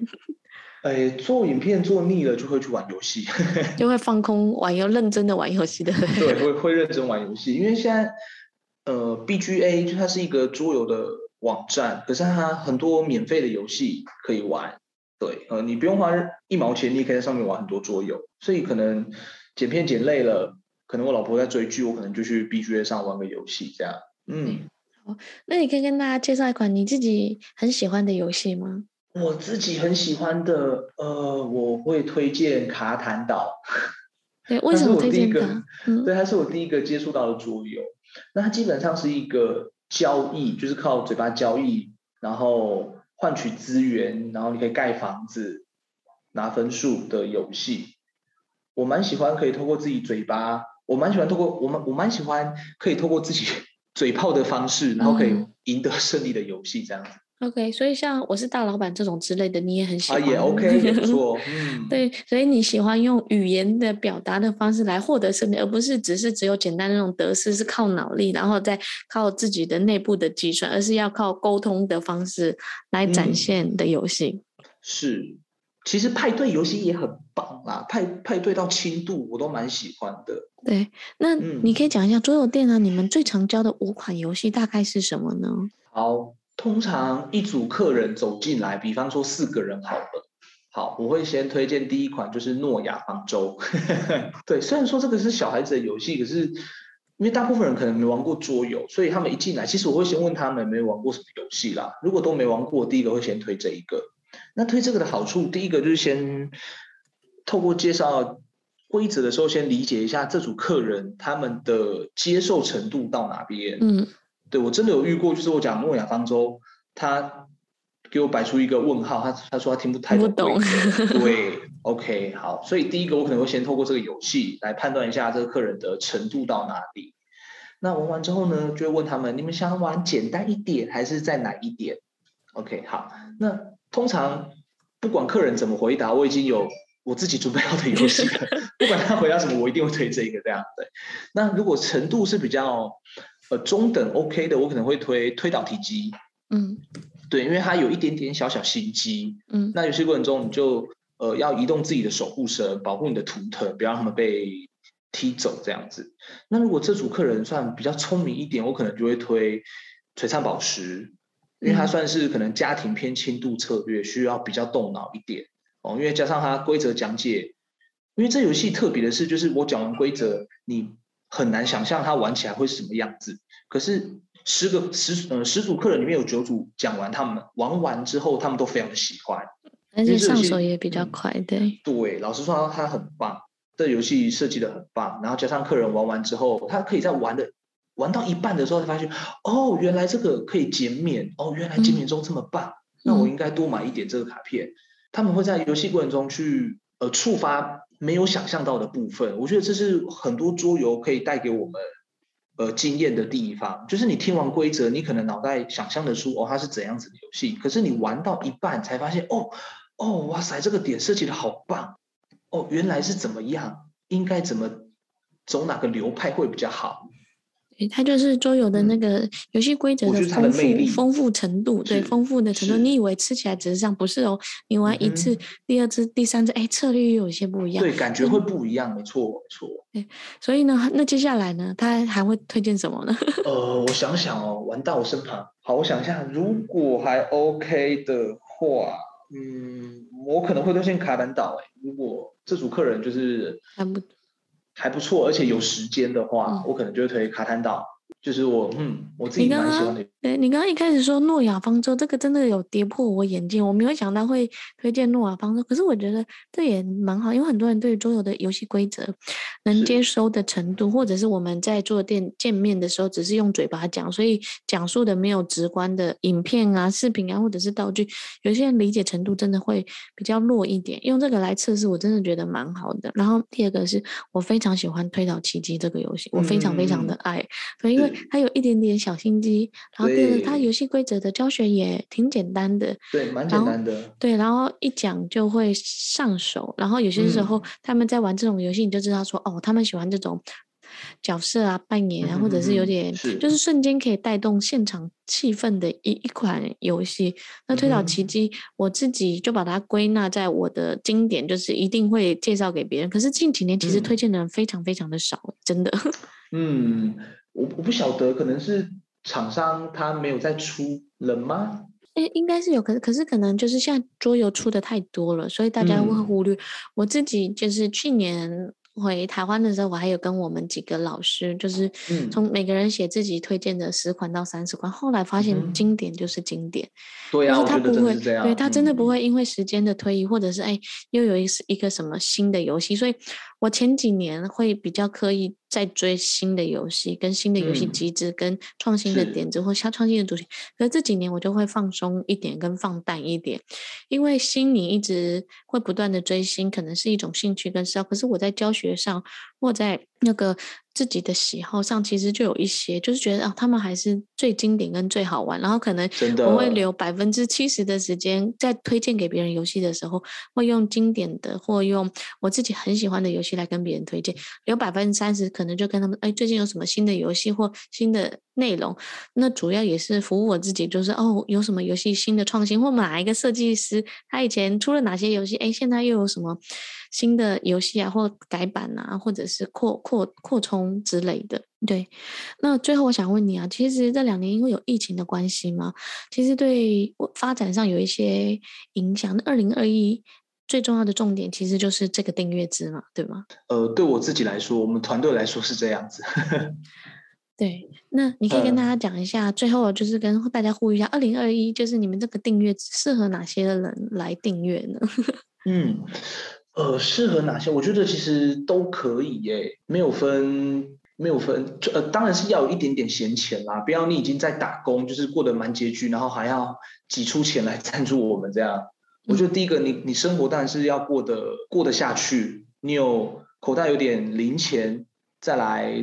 哎，做影片做腻了就会去玩游戏，<laughs> 就会放空玩游，认真的玩游戏的。对，会会认真玩游戏，因为现在呃，BGA 就它是一个桌游的网站，可是它很多免费的游戏可以玩。对，呃，你不用花一毛钱，你也可以在上面玩很多桌游。所以可能剪片剪累了，可能我老婆在追剧，我可能就去 BGA 上玩个游戏这样。嗯，好，那你可以跟大家介绍一款你自己很喜欢的游戏吗？我自己很喜欢的，呃，我会推荐卡坦岛。<laughs> 对，<laughs> 为什么推荐它？嗯，对，它是我第一个接触到的桌游。那它基本上是一个交易，就是靠嘴巴交易，然后换取资源，然后你可以盖房子、拿分数的游戏。我蛮喜欢可以透过自己嘴巴，我蛮喜欢透过我们，我蛮喜欢可以透过自己 <laughs> 嘴炮的方式，然后可以赢得胜利的游戏，这样子。OK，所以像我是大老板这种之类的，你也很喜欢。啊，也 OK，也不 <laughs> 错。<laughs> 嗯，对，所以你喜欢用语言的表达的方式来获得胜利，而不是只是只有简单的那种得失是靠脑力，然后再靠自己的内部的计算，而是要靠沟通的方式来展现的游戏。嗯，是，其实派对游戏也很棒啦，派派对到轻度我都蛮喜欢的。对，那你可以讲一下桌游店呢？你们最常教的五款游戏大概是什么呢？好。通常一组客人走进来，比方说四个人好了，好，我会先推荐第一款就是诺亚方舟。<laughs> 对，虽然说这个是小孩子的游戏，可是因为大部分人可能没玩过桌游，所以他们一进来，其实我会先问他们没玩过什么游戏啦。如果都没玩过，第一个会先推这一个。那推这个的好处，第一个就是先透过介绍规则的时候，先理解一下这组客人他们的接受程度到哪边。嗯。对，我真的有遇过，就是我讲诺亚方舟，他给我摆出一个问号，他他说他听不太懂。不懂。<laughs> 对，OK，好，所以第一个我可能会先透过这个游戏来判断一下这个客人的程度到哪里。那玩完之后呢，就会问他们，你们想玩简单一点还是再难一点？OK，好，那通常不管客人怎么回答，我已经有我自己准备好的游戏了，<laughs> 不管他回答什么，我一定会推这个这样。对，那如果程度是比较。呃，中等 OK 的，我可能会推推倒体机，嗯，对，因为它有一点点小小心机，嗯，那游戏过程中你就呃要移动自己的守护神，保护你的图腾，不要让他们被踢走这样子。那如果这组客人算比较聪明一点，我可能就会推璀璨宝石，因为它算是可能家庭偏轻度策略，需要比较动脑一点哦，因为加上它规则讲解，因为这游戏特别的是，就是我讲完规则你。很难想象它玩起来会是什么样子。可是十个十呃十组客人里面有九组讲完，他们玩完之后，他们都非常的喜欢，而且上手也比较快，对。对，老实说，他很棒，这游戏设计的很棒。然后加上客人玩完之后，他可以在玩的玩到一半的时候才发现，哦，原来这个可以减免，哦，原来减免中这么棒，嗯、那我应该多买一点这个卡片。嗯、他们会在游戏过程中去呃触发。没有想象到的部分，我觉得这是很多桌游可以带给我们呃经验的地方。就是你听完规则，你可能脑袋想象的出哦，它是怎样子的游戏，可是你玩到一半才发现，哦哦，哇塞，这个点设计的好棒，哦，原来是怎么样，应该怎么走哪个流派会比较好。它就是桌游的那个游戏规则的丰富丰富程度，对，丰富的程度。你以为吃起来只是这样，不是哦。你玩一次、第二次、第三次，哎，策略又有些不一样。对，感觉会不一样，没错，没错。对，所以呢，那接下来呢，他还会推荐什么呢？<laughs> 呃，我想想哦，玩到我身旁。好，我想一下，如果还 OK 的话，嗯，我可能会推荐卡坦岛。哎，如果这组客人就是还不。还不错，而且有时间的话，嗯、我可能就会推卡坦岛。就是我，嗯，我自己蛮喜欢的。对，你刚刚一开始说诺亚方舟，这个真的有跌破我眼镜，我没有想到会推荐诺亚方舟。可是我觉得这也蛮好，因为很多人对桌游的游戏规则能接收的程度，或者是我们在做店见面的时候，只是用嘴巴讲，所以讲述的没有直观的影片啊、视频啊，或者是道具，有些人理解程度真的会比较弱一点。用这个来测试，我真的觉得蛮好的。然后第二个是我非常喜欢推导奇迹这个游戏，我非常非常的爱，嗯、所以因为它有一点点小心机，然后。对，它游戏规则的教学也挺简单的，对，蛮简单的。对，然后一讲就会上手。然后有些时候他们在玩这种游戏，你就知道说，嗯、哦，他们喜欢这种角色啊、扮演啊，嗯、或者是有点是就是瞬间可以带动现场气氛的一一款游戏。那推导奇迹，我自己就把它归纳在我的经典，就是一定会介绍给别人。可是近几年其实推荐的人非常非常的少，嗯、真的。<laughs> 嗯，我我不晓得，可能是。厂商他没有在出人吗？哎，应该是有，可是可是可能就是现在桌游出的太多了，所以大家会忽略。嗯、我自己就是去年回台湾的时候，我还有跟我们几个老师，就是从每个人写自己推荐的十款到三十款，后来发现经典就是经典。对啊、嗯，他不会，对，他真的不会因为时间的推移，或者是哎又有一一个什么新的游戏，所以我前几年会比较刻意。在追新的游戏，跟新的游戏机制，嗯、跟创新的点子或创新的主题。可是这几年我就会放松一点，跟放淡一点，因为心你一直会不断的追星，可能是一种兴趣跟嗜好。可是我在教学上，或在那个。自己的喜好上其实就有一些，就是觉得啊，他们还是最经典跟最好玩。然后可能我会留百分之七十的时间在推荐给别人游戏的时候，会用经典的或用我自己很喜欢的游戏来跟别人推荐。留百分之三十可能就跟他们，哎，最近有什么新的游戏或新的内容？那主要也是服务我自己，就是哦，有什么游戏新的创新，或哪一个设计师他以前出了哪些游戏，哎，现在又有什么？新的游戏啊，或改版啊，或者是扩扩扩充之类的。对，那最后我想问你啊，其实这两年因为有疫情的关系嘛，其实对发展上有一些影响。那二零二一最重要的重点其实就是这个订阅制嘛，对吗？呃，对我自己来说，我们团队来说是这样子。<laughs> 对，那你可以跟大家讲一下，呃、最后就是跟大家呼吁一下，二零二一就是你们这个订阅制适合哪些人来订阅呢？<laughs> 嗯。呃，适合哪些？我觉得其实都可以耶，没有分，没有分。呃，当然是要有一点点闲钱啦，不要你已经在打工，就是过得蛮拮据，然后还要挤出钱来赞助我们这样。我觉得第一个，你你生活当然是要过得过得下去，你有口袋有点零钱，再来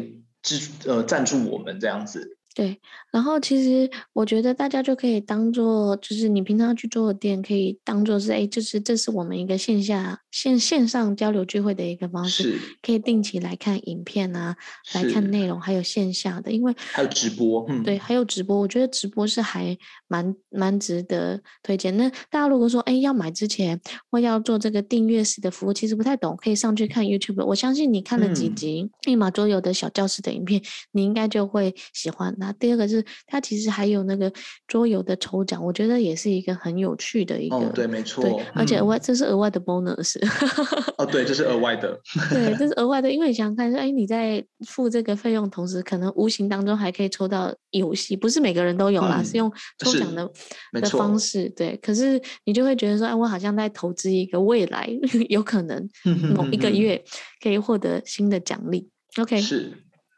支呃赞助我们这样子。对，然后其实我觉得大家就可以当做，就是你平常去做的店，可以当做是，哎，就是这是我们一个线下线线上交流聚会的一个方式，可以定期来看影片啊，来看内容，还有线下的，因为还有直播，嗯，对，还有直播，我觉得直播是还蛮蛮值得推荐。那大家如果说，哎，要买之前或要做这个订阅式的服务，其实不太懂，可以上去看 YouTube。我相信你看了几集《密码桌游》的小教室的影片，你应该就会喜欢。那第二个是，它其实还有那个桌游的抽奖，我觉得也是一个很有趣的一个。哦，对，没错。对，而且额外、嗯、这是额外的 bonus。<laughs> 哦，对，这是额外的。<laughs> 对，这是额外的，因为你想想看，说，哎，你在付这个费用同时，可能无形当中还可以抽到游戏，不是每个人都有啦，嗯、是用抽奖的的方式。对，可是你就会觉得说，哎，我好像在投资一个未来，<laughs> 有可能某一个月可以获得新的奖励。OK。是。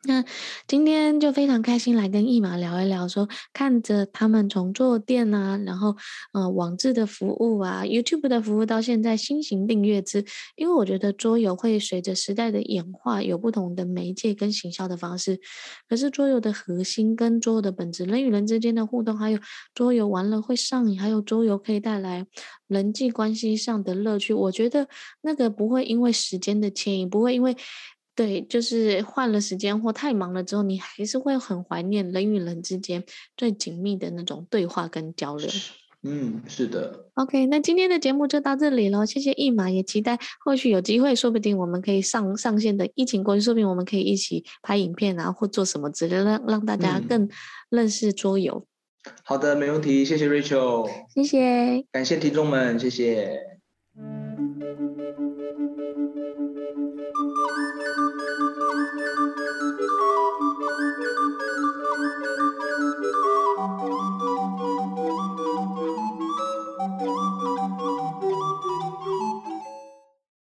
那今天就非常开心来跟一马聊一聊说，看着他们从桌店啊，然后呃网志的服务啊，YouTube 的服务到现在新型订阅制，因为我觉得桌游会随着时代的演化有不同的媒介跟行销的方式，可是桌游的核心跟桌游的本质，人与人之间的互动，还有桌游玩了会上瘾，还有桌游可以带来人际关系上的乐趣，我觉得那个不会因为时间的牵引，不会因为。对，就是换了时间或太忙了之后，你还是会很怀念人与人之间最紧密的那种对话跟交流。嗯，是的。OK，那今天的节目就到这里了，谢谢一马，也期待后续有机会，说不定我们可以上上线的疫情过去，说不定我们可以一起拍影片啊，或做什么之类的，让让大家更认识桌游。好的，没问题，谢谢 Rachel，谢谢，感谢听众们，谢谢。